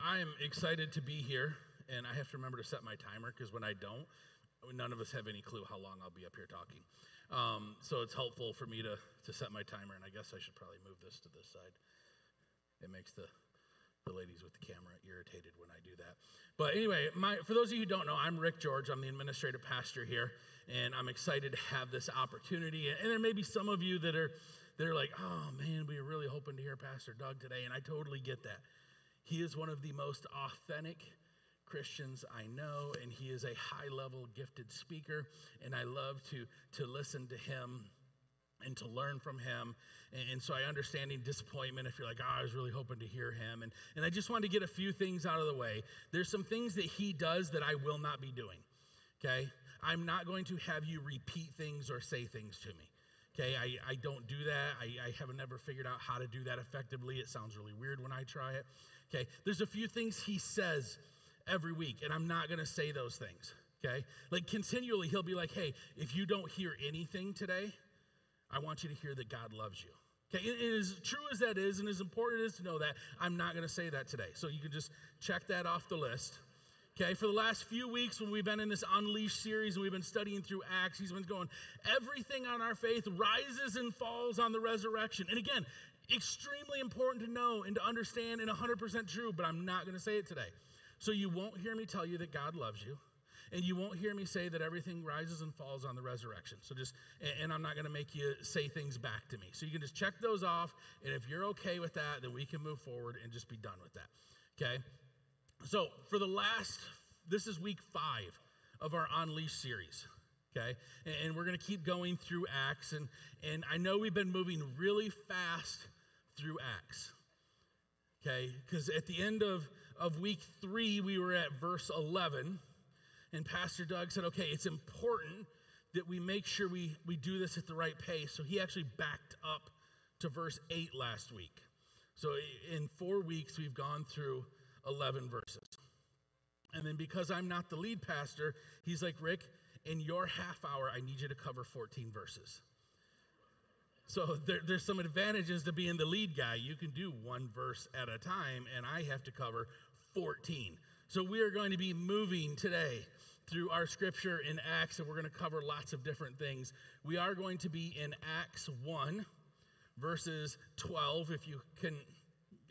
I'm excited to be here, and I have to remember to set my timer because when I don't, none of us have any clue how long I'll be up here talking. Um, so it's helpful for me to, to set my timer, and I guess I should probably move this to this side. It makes the, the ladies with the camera irritated when I do that. But anyway, my, for those of you who don't know, I'm Rick George. I'm the administrative pastor here, and I'm excited to have this opportunity. And there may be some of you that are, that are like, oh man, we were really hoping to hear Pastor Doug today, and I totally get that. He is one of the most authentic Christians I know, and he is a high level gifted speaker, and I love to, to listen to him and to learn from him. And, and so I understand any disappointment if you're like, oh, I was really hoping to hear him. And, and I just wanted to get a few things out of the way. There's some things that he does that I will not be doing, okay? I'm not going to have you repeat things or say things to me. Okay, I, I don't do that. I, I haven't never figured out how to do that effectively. It sounds really weird when I try it. Okay, there's a few things he says every week, and I'm not to say those things. Okay, like continually, he'll be like, hey, if you don't hear anything today, I want you to hear that God loves you. Okay, and as true as that is, and as important is to know that, I'm not to say that today. So you can just check that off the list. Okay, for the last few weeks when we've been in this Unleashed series and we've been studying through Acts, he's been going, everything on our faith rises and falls on the resurrection. And again, extremely important to know and to understand and 100% true, but I'm not going to say it today. So you won't hear me tell you that God loves you. And you won't hear me say that everything rises and falls on the resurrection. So just, and I'm not going to make you say things back to me. So you can just check those off. And if you're okay with that, then we can move forward and just be done with that. Okay? So for the last, this is week five of our Unleashed series okay and, we're going to keep going through acts and and i know we've been moving really fast through Acts. Okay, because at the end of, of week three, we were at verse 11, and Pastor Doug said, okay, it's important that we make sure we, we do this at the right pace. So he actually backed up to verse 8 last week. So in four weeks, we've gone through 11 verses. And then because I'm not the lead pastor, he's like, Rick, in your half hour, I need you to cover 14 verses. So there, there's some advantages to being the lead guy. You can do one verse at a time, and I have to cover 14. So we are going to be moving today through our scripture in Acts, and we're going to cover lots of different things. We are going to be in Acts 1, verses 12, if you can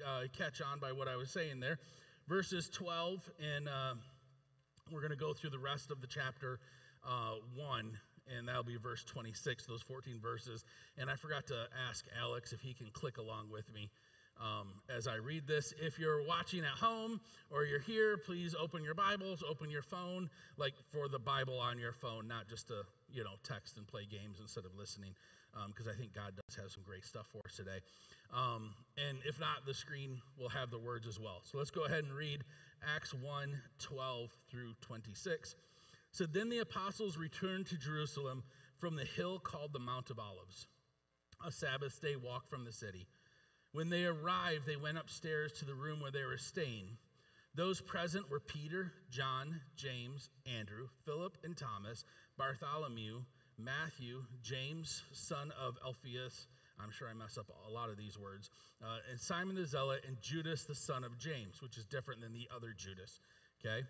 uh, catch on by what I was saying there. Verses 12, and uh, we're going to go through the rest of the chapter uh, 1 and that'll be verse 26, those 14 verses. And I forgot to ask Alex if he can click along with me um, as I read this. If you're watching at home or you're here, please open your Bibles, open your phone, like for the Bible on your phone, not just to, you know, text and play games instead of listening, because um, I think God does have some great stuff for us today. Um, and if not, the screen will have the words as well. So let's go ahead and read Acts 1 12 through 26. So then the apostles returned to Jerusalem from the hill called the Mount of Olives, a Sabbath day walk from the city. When they arrived, they went upstairs to the room where they were staying. Those present were Peter, John, James, Andrew, Philip, and Thomas, Bartholomew, Matthew, James, son of Alphaeus. I'm sure I mess up a lot of these words. Uh, and Simon the Zealot, and Judas, the son of James, which is different than the other Judas. Okay?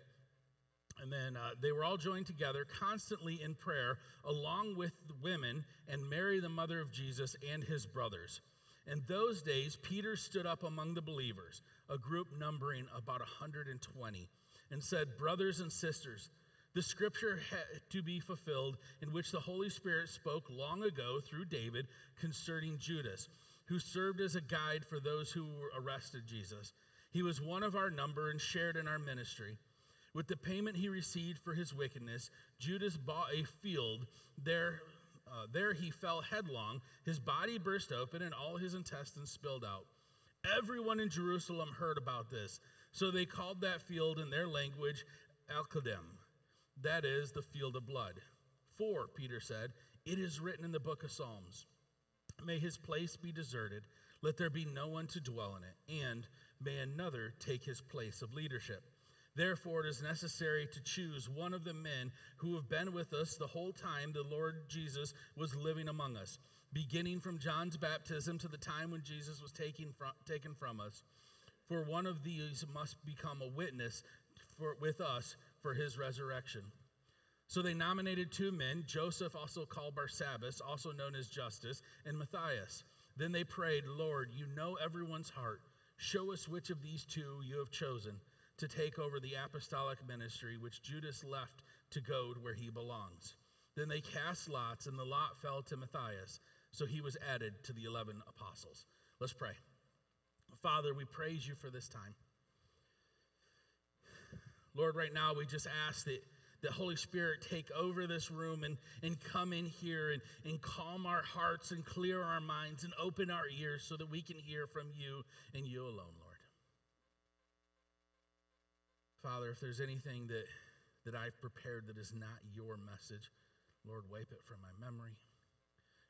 And then uh, they were all joined together constantly in prayer, along with the women and Mary, the mother of Jesus, and his brothers. In those days, Peter stood up among the believers, a group numbering about 120, and said, Brothers and sisters, the scripture had to be fulfilled in which the Holy Spirit spoke long ago through David concerning Judas, who served as a guide for those who arrested Jesus. He was one of our number and shared in our ministry. With the payment he received for his wickedness, Judas bought a field. There, uh, there he fell headlong. His body burst open, and all his intestines spilled out. Everyone in Jerusalem heard about this. So they called that field in their language Al-Qudim, that is, the field of blood. For, Peter said, it is written in the book of Psalms May his place be deserted, let there be no one to dwell in it, and may another take his place of leadership. Therefore, it is necessary to choose one of the men who have been with us the whole time the Lord Jesus was living among us, beginning from John's baptism to the time when Jesus was taken from, taken from us. for one of these must become a witness for, with us for his resurrection. So they nominated two men, Joseph, also called Barsabbas, also known as Justus, and Matthias. Then they prayed, Lord, you know everyone's heart. Show us which of these two you have chosen to take over the apostolic ministry, which Judas left to go where he belongs. Then they cast lots, and the lot fell to Matthias. So he was added to the 11 apostles. Let's pray. Father, we praise you for this time. Lord, right now we just ask that the Holy Spirit take over this room and, and come in here and, and calm our hearts and clear our minds and open our ears so that we can hear from you and you alone, Lord. Father, if there's anything that, that I've prepared that is not your message, Lord, wipe it from my memory.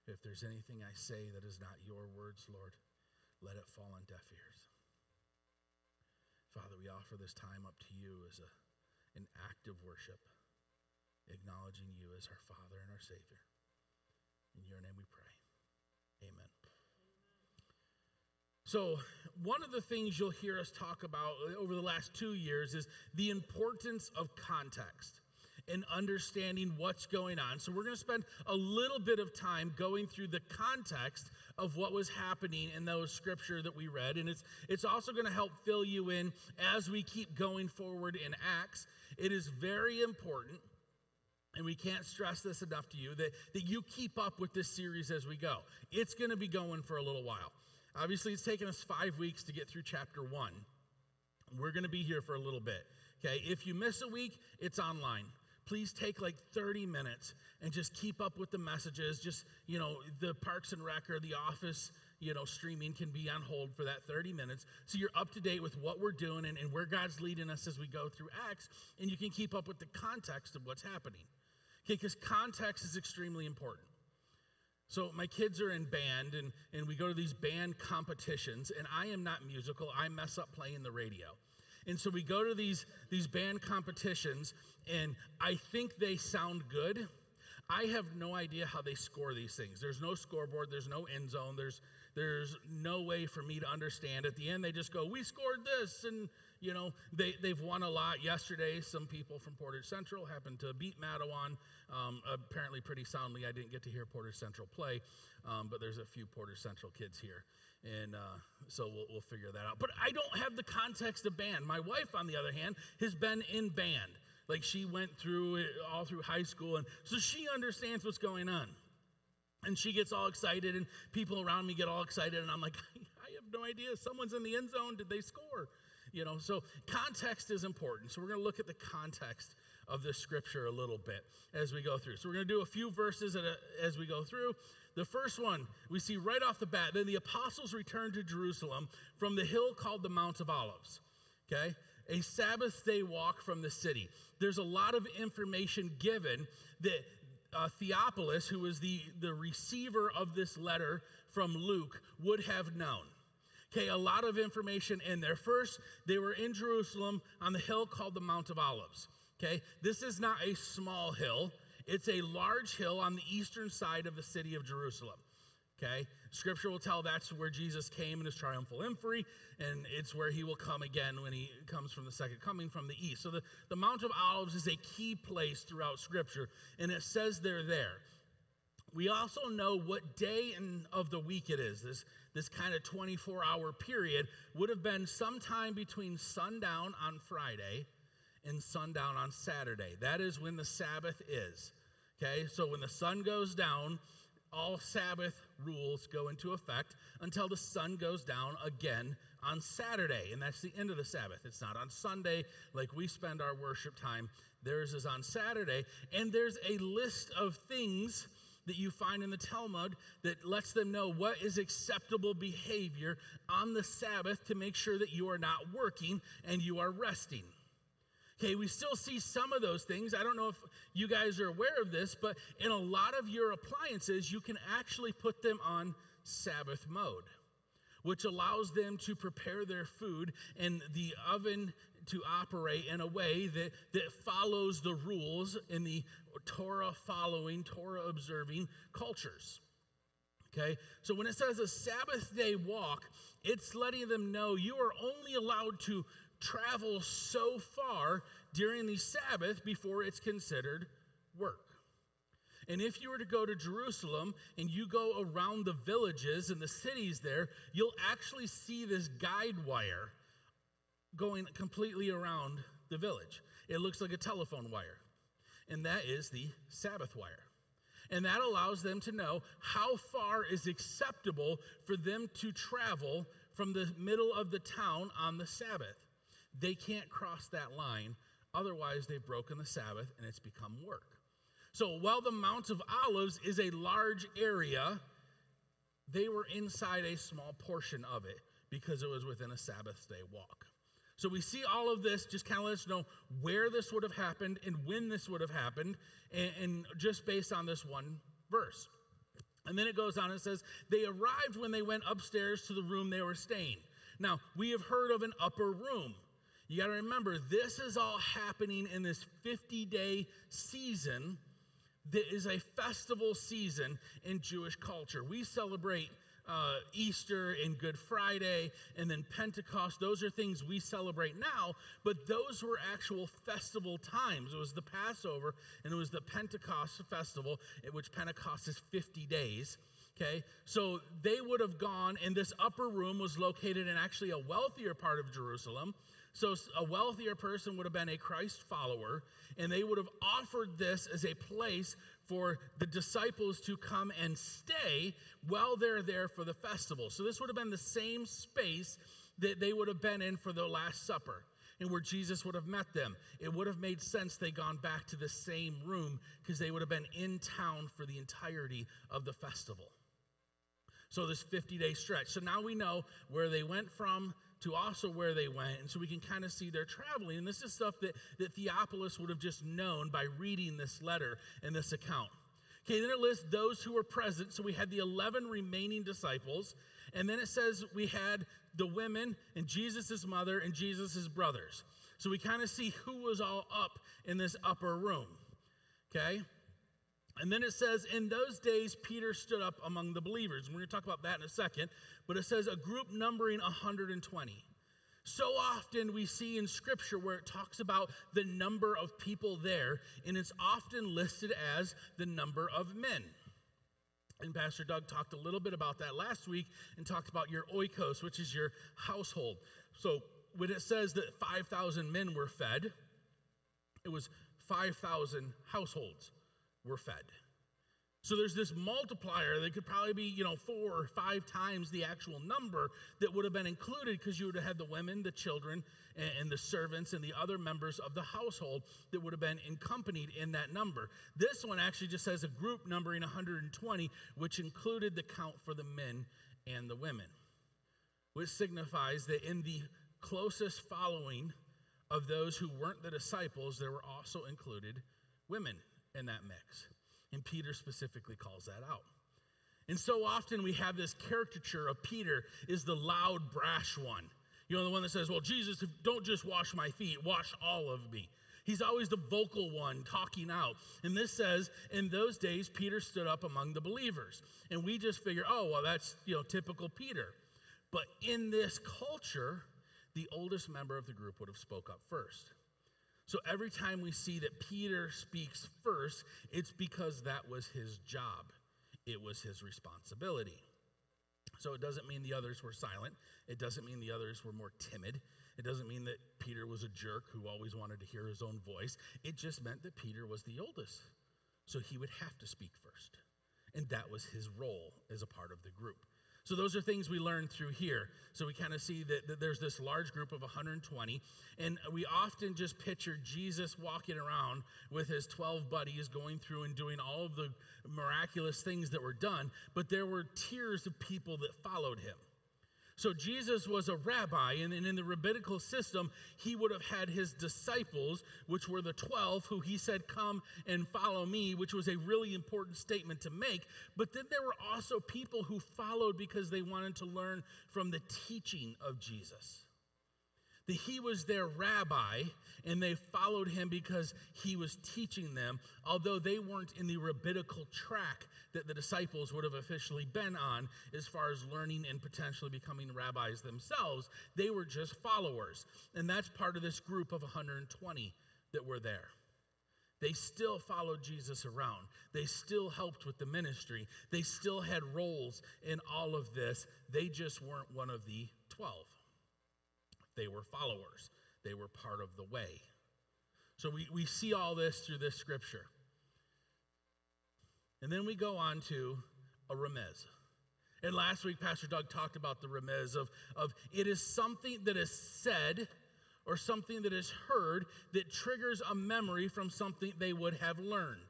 If there's anything I say that is not your words, Lord, let it fall on deaf ears. Father, we offer this time up to you as a, an act of worship, acknowledging you as our Father and our Savior. In your name we pray. Amen. So, one of the things you'll hear us talk about over the last two years is the importance of context and understanding what's going on. So, we're going to spend a little bit of time going through the context of what was happening in those scripture that we read. And it's, it's also going to help fill you in as we keep going forward in Acts. It is very important, and we can't stress this enough to you, that, that you keep up with this series as we go. It's going to be going for a little while. Obviously, it's taken us five weeks to get through chapter one. We're going to be here for a little bit. Okay, if you miss a week, it's online please take like 30 minutes and just keep up with the messages. Just, you know, the Parks and Rec or the office, you know, streaming can be on hold for that 30 minutes. So you're up to date with what we're doing and, and where God's leading us as we go through Acts, and you can keep up with the context of what's happening. Okay, because context is extremely important. So my kids are in band and, and we go to these band competitions, and I am not musical. I mess up playing the radio. And so we go to these, these band competitions, and I think they sound good. I have no idea how they score these things. There's no scoreboard, there's no end zone, there's, there's no way for me to understand. At the end, they just go, We scored this, and you know, they, they've won a lot. Yesterday, some people from Portage Central happened to beat Mattawan, um, apparently pretty soundly. I didn't get to hear Portage Central play, um, but there's a few Portage Central kids here. And uh, so we'll, we'll figure that out. But I don't have the context of band. My wife, on the other hand, has been in band. Like she went through it all through high school, and so she understands what's going on. And she gets all excited, and people around me get all excited, and I'm like, I have no idea. Someone's in the end zone. Did they score? You know, so context is important. So we're going to look at the context of this scripture a little bit as we go through. So we're going to do a few verses as we go through. The first one we see right off the bat then the apostles returned to Jerusalem from the hill called the Mount of Olives. Okay? A Sabbath day walk from the city. There's a lot of information given that uh, Theophilus, who was the, the receiver of this letter from Luke, would have known. Okay, a lot of information in there. First, they were in Jerusalem on the hill called the Mount of Olives. Okay, this is not a small hill, it's a large hill on the eastern side of the city of Jerusalem. Okay, scripture will tell that's where Jesus came in his triumphal entry, and it's where he will come again when he comes from the second coming from the east. So, the, the Mount of Olives is a key place throughout scripture, and it says they're there. We also know what day in, of the week it is. This, this kind of 24 hour period would have been sometime between sundown on Friday and sundown on Saturday. That is when the Sabbath is. Okay, so when the sun goes down, all Sabbath rules go into effect until the sun goes down again on Saturday. And that's the end of the Sabbath. It's not on Sunday like we spend our worship time. Theirs is on Saturday. And there's a list of things that you find in the Talmud that lets them know what is acceptable behavior on the Sabbath to make sure that you are not working and you are resting. Okay, we still see some of those things. I don't know if you guys are aware of this, but in a lot of your appliances, you can actually put them on Sabbath mode, which allows them to prepare their food and the oven to operate in a way that, that follows the rules in the Torah following, Torah observing cultures. Okay? So when it says a Sabbath day walk, it's letting them know you are only allowed to travel so far during the Sabbath before it's considered work. And if you were to go to Jerusalem and you go around the villages and the cities there, you'll actually see this guide wire going completely around the village. It looks like a telephone wire, and that is the Sabbath wire. And that allows them to know how far is acceptable for them to travel from the middle of the town on the Sabbath. They can't cross that line, otherwise, they've broken the Sabbath and it's become work. So while the Mount of Olives is a large area, they were inside a small portion of it because it was within a Sabbath day walk. So we see all of this, just kind of let us know where this would have happened and when this would have happened, and, and just based on this one verse. And then it goes on and says, They arrived when they went upstairs to the room they were staying. Now, we have heard of an upper room. You got to remember, this is all happening in this 50 day season that is a festival season in Jewish culture. We celebrate uh, Easter and Good Friday and then Pentecost. Those are things we celebrate now, but those were actual festival times. It was the Passover and it was the Pentecost festival, which Pentecost is 50 days. Okay, so they would have gone, and this upper room was located in actually a wealthier part of Jerusalem. So a wealthier person would have been a Christ follower, and they would have offered this as a place for the disciples to come and stay while they're there for the festival. So this would have been the same space that they would have been in for the Last Supper and where Jesus would have met them. It would have made sense they gone back to the same room because they would have been in town for the entirety of the festival. So this 50 day stretch. So now we know where they went from to also where they went. And so we can kind of see their traveling. And this is stuff that, that Theophilus would have just known by reading this letter and this account. Okay, then it lists those who were present. So we had the 11 remaining disciples. And then it says we had the women and Jesus' mother and Jesus' brothers. So we kind of see who was all up in this upper room. Okay? And then it says, in those days, Peter stood up among the believers. And we're going to talk about that in a second. But it says, a group numbering 120. So often we see in scripture where it talks about the number of people there, and it's often listed as the number of men. And Pastor Doug talked a little bit about that last week and talked about your oikos, which is your household. So when it says that 5,000 men were fed, it was 5,000 households were fed. So there's this multiplier that could probably be, you know, four or five times the actual number that would have been included because you would have had the women, the children, and, and, the servants and the other members of the household that would have been accompanied in that number. This one actually just says a group numbering 120, which included the count for the men and the women, which signifies that in the closest following of those who weren't the disciples, there were also included women in that mix. And Peter specifically calls that out. And so often we have this caricature of Peter is the loud, brash one. You know, the one that says, Well, Jesus, don't just wash my feet, wash all of me. He's always the vocal one talking out. And this says, in those days, Peter stood up among the believers. And we just figure, oh, well, that's, you know, typical Peter. But in this culture, the oldest member of the group would have spoke up first. So every time we see that Peter speaks first, it's because that was his job, it was his responsibility. So it doesn't mean the others were silent. It doesn't mean the others were more timid. It doesn't mean that Peter was a jerk who always wanted to hear his own voice. It just meant that Peter was the oldest. So he would have to speak first. And that was his role as a part of the group. So those are things we learned through here. So we kind of see that, that, there's this large group of 120, and we often just picture Jesus walking around with his 12 buddies going through and doing all of the miraculous things that were done, but there were tiers of people that followed him. So Jesus was a rabbi, and in the rabbinical system, he would have had his disciples, which were the 12, who he said, Come and follow me, which was a really important statement to make. But then there were also people who followed because they wanted to learn from the teaching of Jesus. That he was their rabbi and they followed him because he was teaching them, although they weren't in the rabbinical track that the disciples would have officially been on as far as learning and potentially becoming rabbis themselves. They were just followers. And that's part of this group of 120 that were there. They still followed Jesus around. They still helped with the ministry. They still had roles in all of this. They just weren't one of the 12. They were followers, they were part of the way. So we, we see all this through this scripture. And then we go on to a remez. And last week, Pastor Doug talked about the remez of, of it is something that is said or something that is heard that triggers a memory from something they would have learned.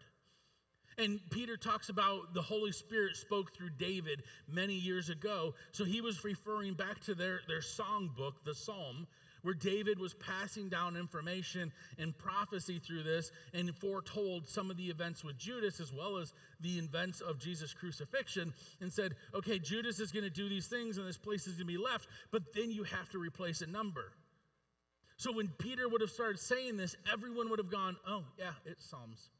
And Peter talks about the Holy Spirit spoke through David many years ago. So he was referring back to their, their song book, the Psalm, where David was passing down information and prophecy through this and foretold some of the events with Judas as well as the events of Jesus' crucifixion and said, okay, Judas is going to do these things and this place is going to be left, but then you have to replace a number. So when Peter would have started saying this, everyone would have gone, oh, yeah, it's Psalms.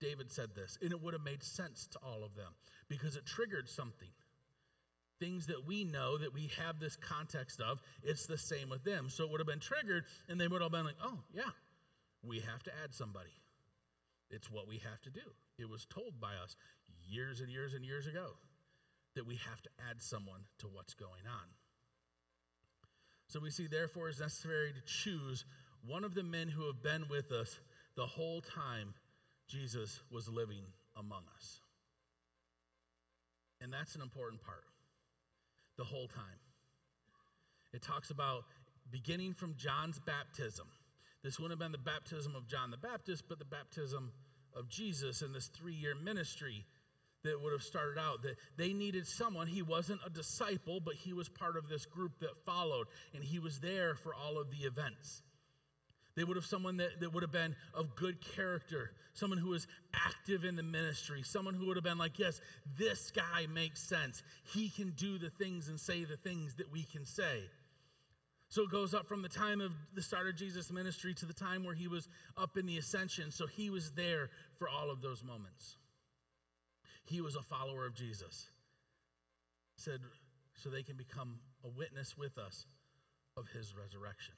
David said this, and it would have made sense to all of them because it triggered something things that we know that we have this context of, it's the same with them. So it would have been triggered, and they would have been like, oh, yeah, we have to add somebody. It's what we have to do. It was told by us years and years and years ago that we have to add someone to what's going on. So we see, therefore, it's necessary to choose one of the men who have been with us the whole time Jesus was living among us. And that's an important part the whole time. It talks about beginning from John's baptism. This wouldn't have been the baptism of John the Baptist, but the baptism of Jesus in this three year ministry that would have started out. That they needed someone. He wasn't a disciple, but he was part of this group that followed, and he was there for all of the events. They would have someone that, that would have been of good character, someone who was active in the ministry, someone who would have been like, yes, this guy makes sense. He can do the things and say the things that we can say. So it goes up from the time of the start of Jesus' ministry to the time where he was up in the ascension. So he was there for all of those moments. He was a follower of Jesus. Said, so they can become a witness with us of his resurrection.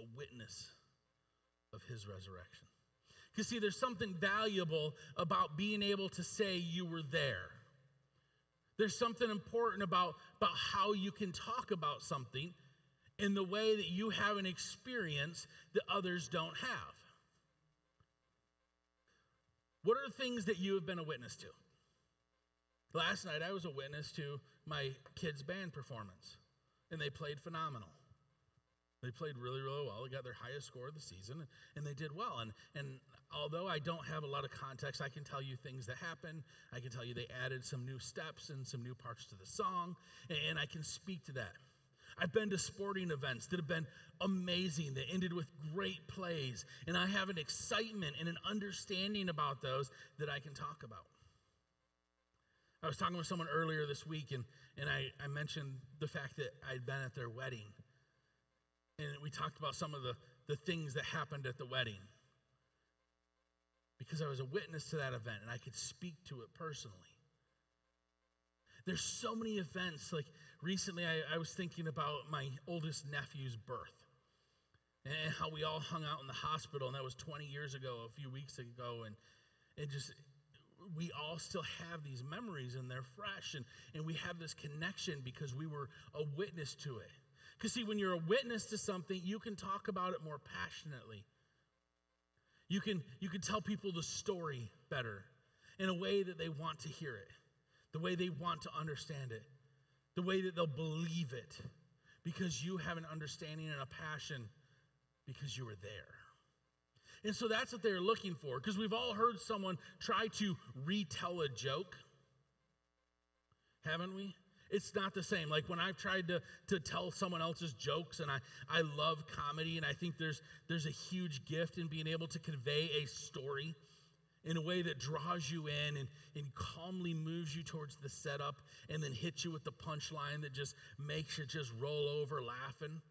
A witness of his resurrection. Because, see, there's something valuable about being able to say you were there. There's something important about, about how you can talk about something in the way that you have an experience that others don't have. What are the things that you have been a witness to? Last night, I was a witness to my kids' band performance, and they played phenomenal. They played really, really well. They got their highest score of the season, and they did well. And, and although I don't have a lot of context, I can tell you things that happened. I can tell you they added some new steps and some new parts to the song, and I can speak to that. I've been to sporting events that have been amazing, that ended with great plays, and I have an excitement and an understanding about those that I can talk about. I was talking with someone earlier this week, and, and I, I mentioned the fact that I'd been at their wedding and we talked about some of the, the things that happened at the wedding. Because I was a witness to that event and I could speak to it personally. There's so many events. Like recently, I, I was thinking about my oldest nephew's birth and how we all hung out in the hospital, and that was 20 years ago, a few weeks ago, and it just we all still have these memories and they're fresh and, and we have this connection because we were a witness to it because, see, when you're a witness to something, you can talk about it more passionately. You can, you can tell people the story better in a way that they want to hear it, the way they want to understand it, the way that they'll believe it, because you have an understanding and a passion because you were there. And so that's what they're looking for, because we've all heard someone try to retell a joke, haven't we? It's not the same. Like when I've tried to, to tell someone else's jokes, and I, I love comedy, and I think there's, there's a huge gift in being able to convey a story in a way that draws you in and, and calmly moves you towards the setup and then hits you with the punchline that just makes you just roll over laughing.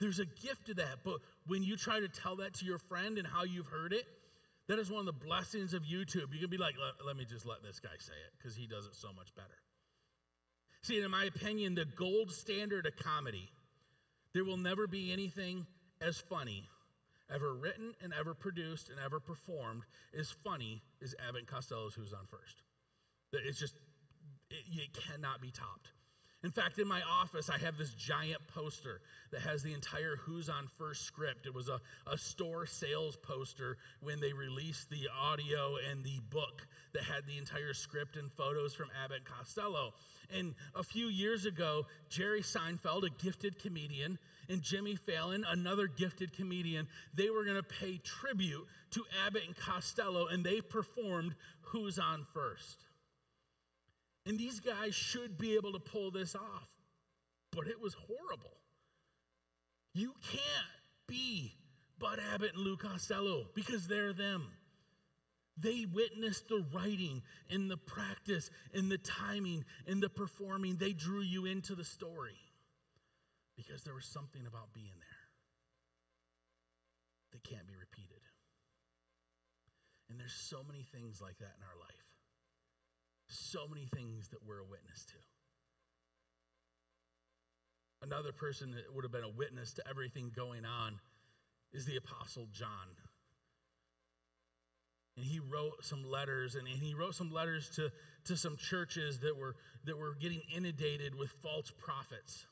There's a gift to that, but when you try to tell that to your friend and how you've heard it, that is one of the blessings of YouTube. You can be like, let, let me just let this guy say it because he does it so much better. See, in my opinion, the gold standard of comedy, there will never be anything as funny ever written and ever produced and ever performed as funny as Abbott and Costello's Who's on First. It's just, it, it cannot be topped. In fact, in my office, I have this giant poster that has the entire Who's on First script. It was a, a store sales poster when they released the audio and the book that had the entire script and photos from Abbott and Costello. And a few years ago, Jerry Seinfeld, a gifted comedian, and Jimmy Fallon, another gifted comedian, they were going to pay tribute to Abbott and Costello, and they performed Who's on First. And these guys should be able to pull this off, but it was horrible. You can't be Bud Abbott and Lou Costello because they're them. They witnessed the writing and the practice and the timing and the performing. They drew you into the story because there was something about being there that can't be repeated. And there's so many things like that in our life so many things that we're a witness to. Another person that would have been a witness to everything going on is the Apostle John. And he wrote some letters, and, and he wrote some letters to, to some churches that were, that were getting inundated with false prophets.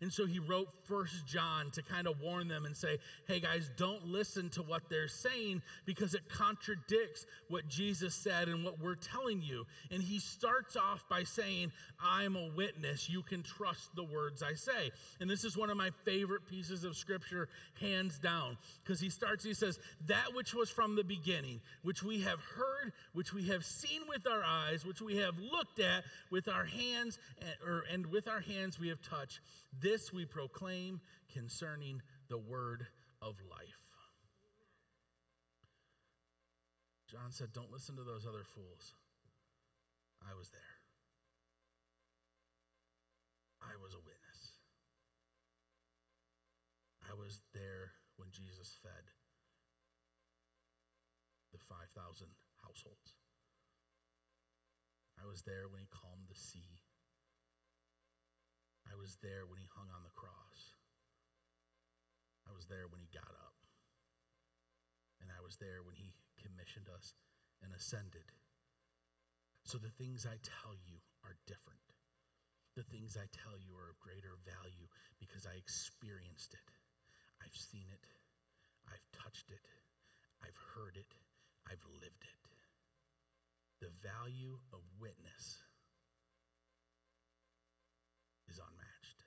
And so he wrote First John to kind of warn them and say, hey guys, don't listen to what they're saying because it contradicts what Jesus said and what we're telling you. And he starts off by saying, I'm a witness. You can trust the words I say. And this is one of my favorite pieces of scripture, hands down, because he starts, he says, That which was from the beginning, which we have heard, which we have seen with our eyes, which we have looked at with our hands, and, or, and with our hands we have touched this we proclaim concerning the word of life. John said, Don't listen to those other fools. I was there. I was a witness. I was there when Jesus fed the 5,000 households. I was there when he calmed the sea. I was there when he hung on the cross. I was there when he got up. And I was there when he commissioned us and ascended. So the things I tell you are different. The things I tell you are of greater value because I experienced it. I've seen it. I've touched it. I've heard it. I've lived it. The value of witness is unmatched.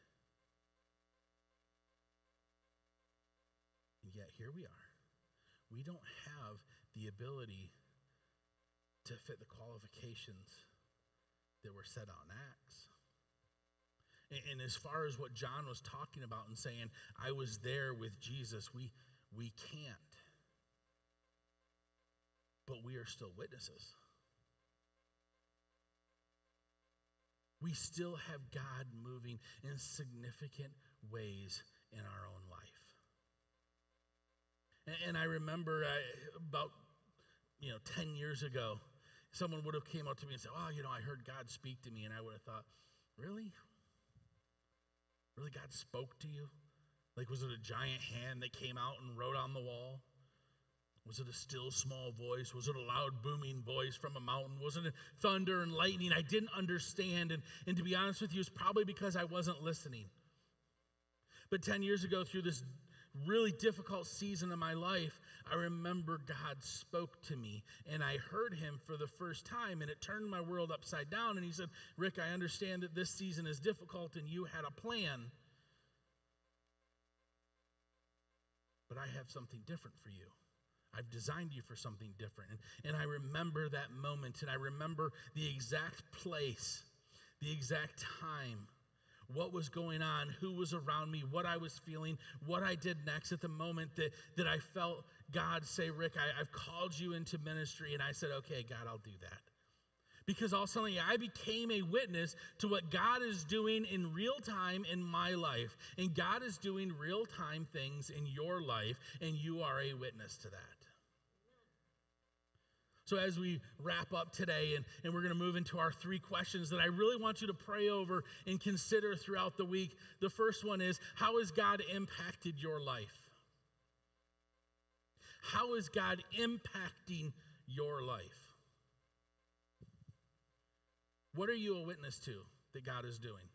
And yet, here we are. We don't have the ability to fit the qualifications that were set out in Acts. And, and, as far as what John was talking about and saying, I was there with Jesus, we, we can't. But we are still witnesses. we still have God moving in significant ways in our own life. And, I remember I, about you know 10 years ago, someone would have came up to me and said, "Oh, you know, I heard God speak to me," and I would have thought, "Really? Really, God spoke to you? Like, was it a giant hand that came out and wrote on the wall?" Was it a still small voice? Was it a loud booming voice from a mountain? Was it thunder and lightning? I didn't understand. And, and to be honest with you, it's probably because I wasn't listening. But 10 years ago, through this really difficult season of my life, I remember God spoke to me and I heard him for the first time and it turned my world upside down. And he said, Rick, I understand that this season is difficult and you had a plan. But I have something different for you. I've designed you for something different. And, and I remember that moment, and I remember the exact place, the exact time what was going on, who was around me, what I was feeling, what I did next at the moment that, that I felt God say, Rick, I, I've called you into ministry. And I said, okay, God, I'll do that. Because all of a sudden, I became a witness to what God is doing in real time in my life. And God is doing real time things in your life, and you are a witness to that. So, as we wrap up today, and, and we're going to move into our three questions that I really want you to pray over and consider throughout the week. The first one is How has God impacted your life? How is God impacting your life? What are you a witness to that God is doing?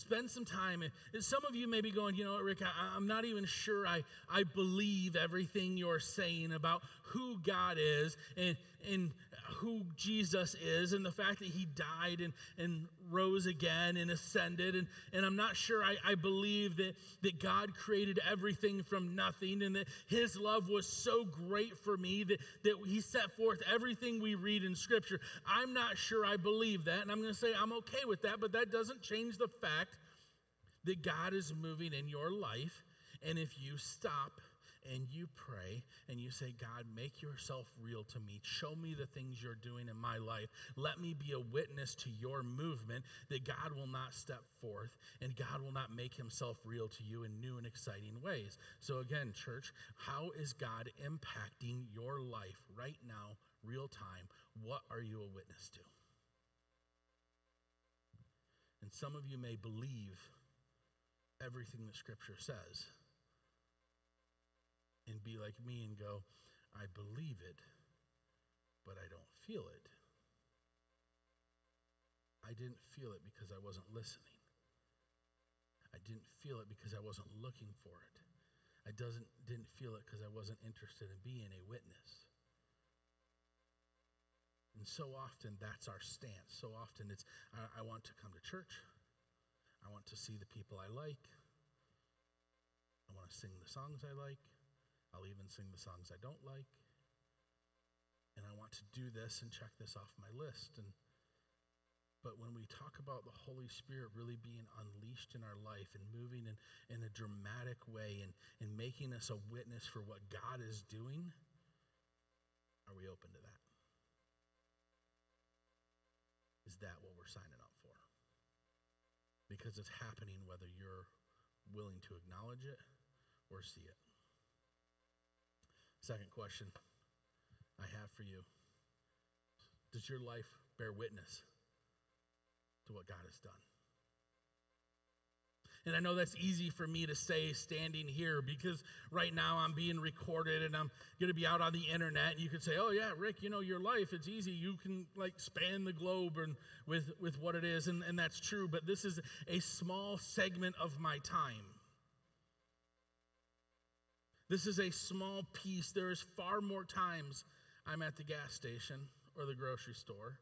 Spend some time. Some of you may be going, you know Rick, I, am not even sure I, I believe everything you're saying about who God is and, and who Jesus is and the fact that he died and, and rose again and ascended. And, and I'm not sure I, I believe that, that God created everything from nothing and that his love was so great for me that, that he set forth everything we read in Scripture. I'm not sure I believe that. And I'm going to say I'm okay with that, but that doesn't change the fact that God is moving in your life. And if you stop and you pray and you say, God, make yourself real to me. Show me the things you're doing in my life. Let me be a witness to your movement that God will not step forth and God will not make himself real to you in new and exciting ways. So, again, church, how is God impacting your life right now, real time? What are you a witness to? And some of you may believe everything that Scripture says and be like me and go, I believe it, but I don't feel it. I didn't feel it because I wasn't listening. I didn't feel it because I wasn't looking for it. I doesn't, didn't feel it because I wasn't interested in being a witness. And so often that's our stance. So often it's, I, I want to come to church. I want to see the people I like. I want to sing the songs I like. I'll even sing the songs I don't like. And I want to do this and check this off my list. And but when we talk about the Holy Spirit really being unleashed in our life and moving in, in a dramatic way and, and making us a witness for what God is doing, are we open to that? Is that what we're signing up for? Because it's happening whether you're willing to acknowledge it or see it. Second question I have for you Does your life bear witness to what God has done? And I know that's easy for me to say standing here because right now I'm being recorded and I'm going to be out on the internet. And you could say, oh, yeah, Rick, you know, your life, it's easy. You can like span the globe and with, with what it is. And, and that's true. But this is a small segment of my time. This is a small piece. There is far more times I'm at the gas station or the grocery store.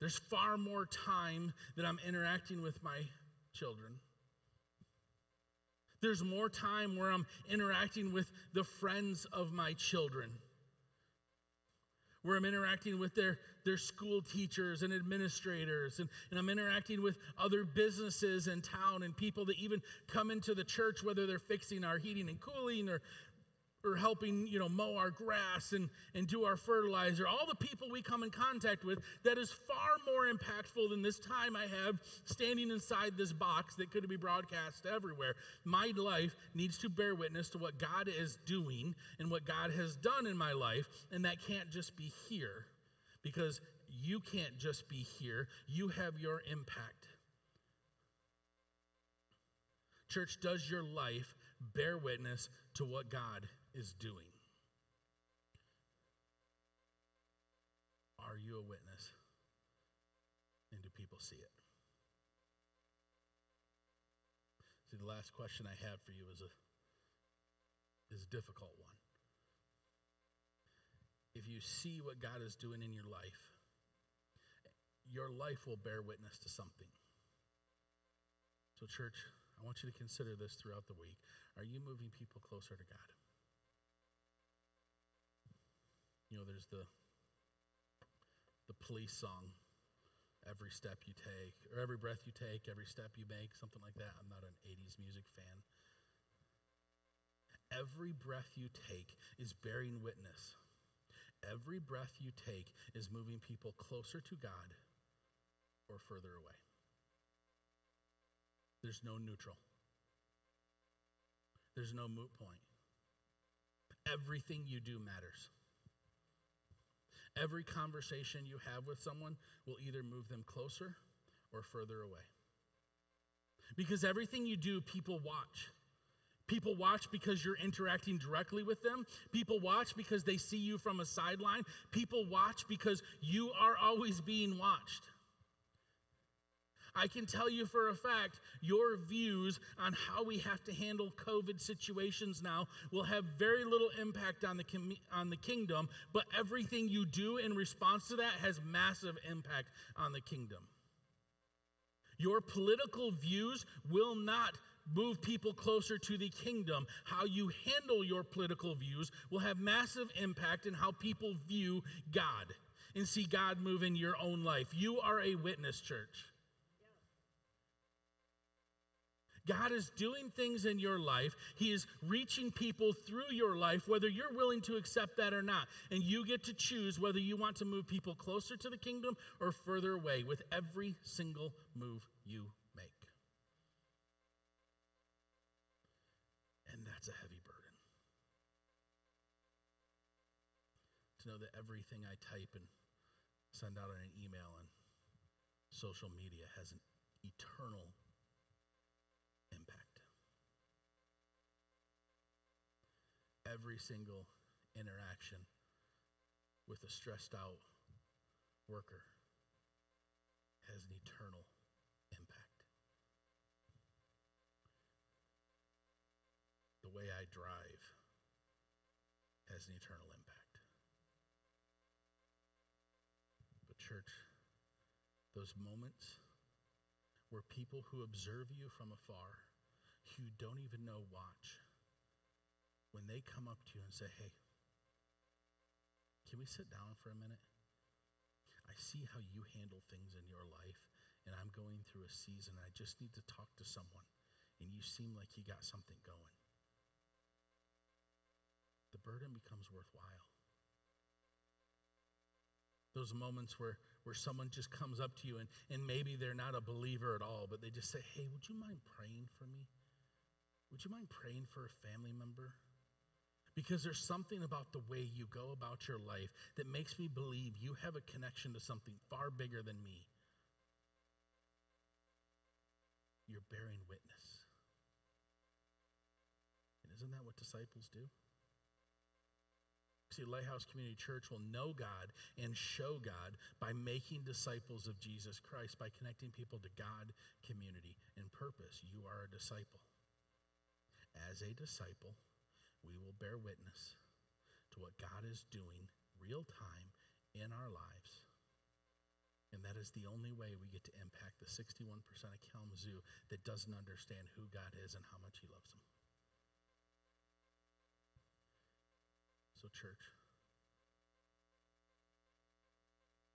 There's far more time that I'm interacting with my children. There's more time where I'm interacting with the friends of my children where I'm interacting with their, their school teachers and administrators, and, and I'm interacting with other businesses in town and people that even come into the church, whether they're fixing our heating and cooling or or helping you know mow our grass and, and do our fertilizer. All the people we come in contact with that is far more impactful than this time i have standing inside this box that could be broadcast everywhere. My life needs to bear witness to what god is doing and what god has done in my life and that can't just be here because you can't just be here. You have your impact. Church does your life bear witness to what god is doing. Are you a witness? And do people see it? See, the last question I have for you is a, is a difficult one. If you see what God is doing in your life, your life will bear witness to something. So, church, I want you to consider this throughout the week. Are you moving people closer to God? You know, there's the the police song, Every Step You Take, or Every Breath You Take, Every Step You Make, something like that. I'm not an 80s music fan. Every breath you take is bearing witness. Every breath you take is moving people closer to God or further away. There's no neutral. There's no moot point. Everything you do matters. Every conversation you have with someone will either move them closer or further away. Because everything you do, people watch. People watch because you're interacting directly with them. People watch because they see you from a sideline. People watch because you are always being watched. I can tell you for a fact, your views on how we have to handle COVID situations now will have very little impact on the, com- on the kingdom, but everything you do in response to that has massive impact on the kingdom. Your political views will not move people closer to the kingdom. How you handle your political views will have massive impact in how people view God and see God move in your own life. You are a witness, church. God is doing things in your life. He is reaching people through your life, whether you're willing to accept that or not. And you get to choose whether you want to move people closer to the kingdom or further away with every single move you make. And that's a heavy burden. To know that everything I type and send out on an email and social media has an eternal every single interaction with a stressed out worker has an eternal impact. The way I drive has an eternal impact. But, church, those moments where people who observe you from afar, who don't even know watch, when they come up to you and say, hey, can we sit down for a minute? I see how you handle things in your life, and I'm going through a season. I just need to talk to someone, and you seem like you got something going. The burden becomes worthwhile. Those moments where, where someone just comes up to you, and, and maybe they're not a believer at all, but they just say, Hey, would you mind praying for me? Would you mind praying for a family member? Because there's something about the way you go about your life that makes me believe you have a connection to something far bigger than me. You're bearing witness. And isn't that what disciples do? See, Lighthouse Community Church will know God and show God by making disciples of Jesus Christ, by connecting people to God, community, and purpose. You are a disciple. As a disciple, we will bear witness to what God is doing real time in our lives. And that is the only way we get to impact the 61% of Kalamazoo that doesn't understand who God is and how much He loves them. So, church,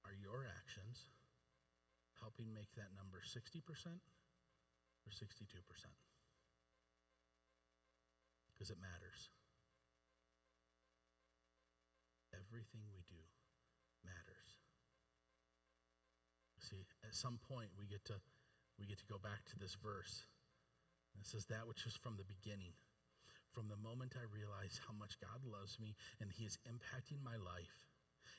are your actions helping make that number 60% or 62%? Because it matters. everything we do matters. See, at some point we get to we get to go back to this verse. It says that which is from the beginning. From the moment I realize how much God loves me and He is impacting my life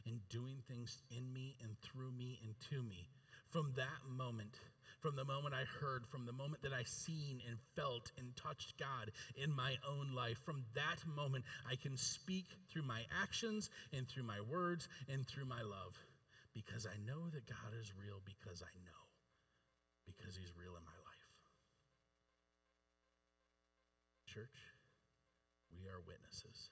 and doing things in me and through me and to me. From that moment, from the moment I heard, from the moment that I seen and felt and touched God in my own life, from that moment I can speak through my actions and through my words and through my love because I know that God is real because I know because he's real in my life. Church, we are witnesses.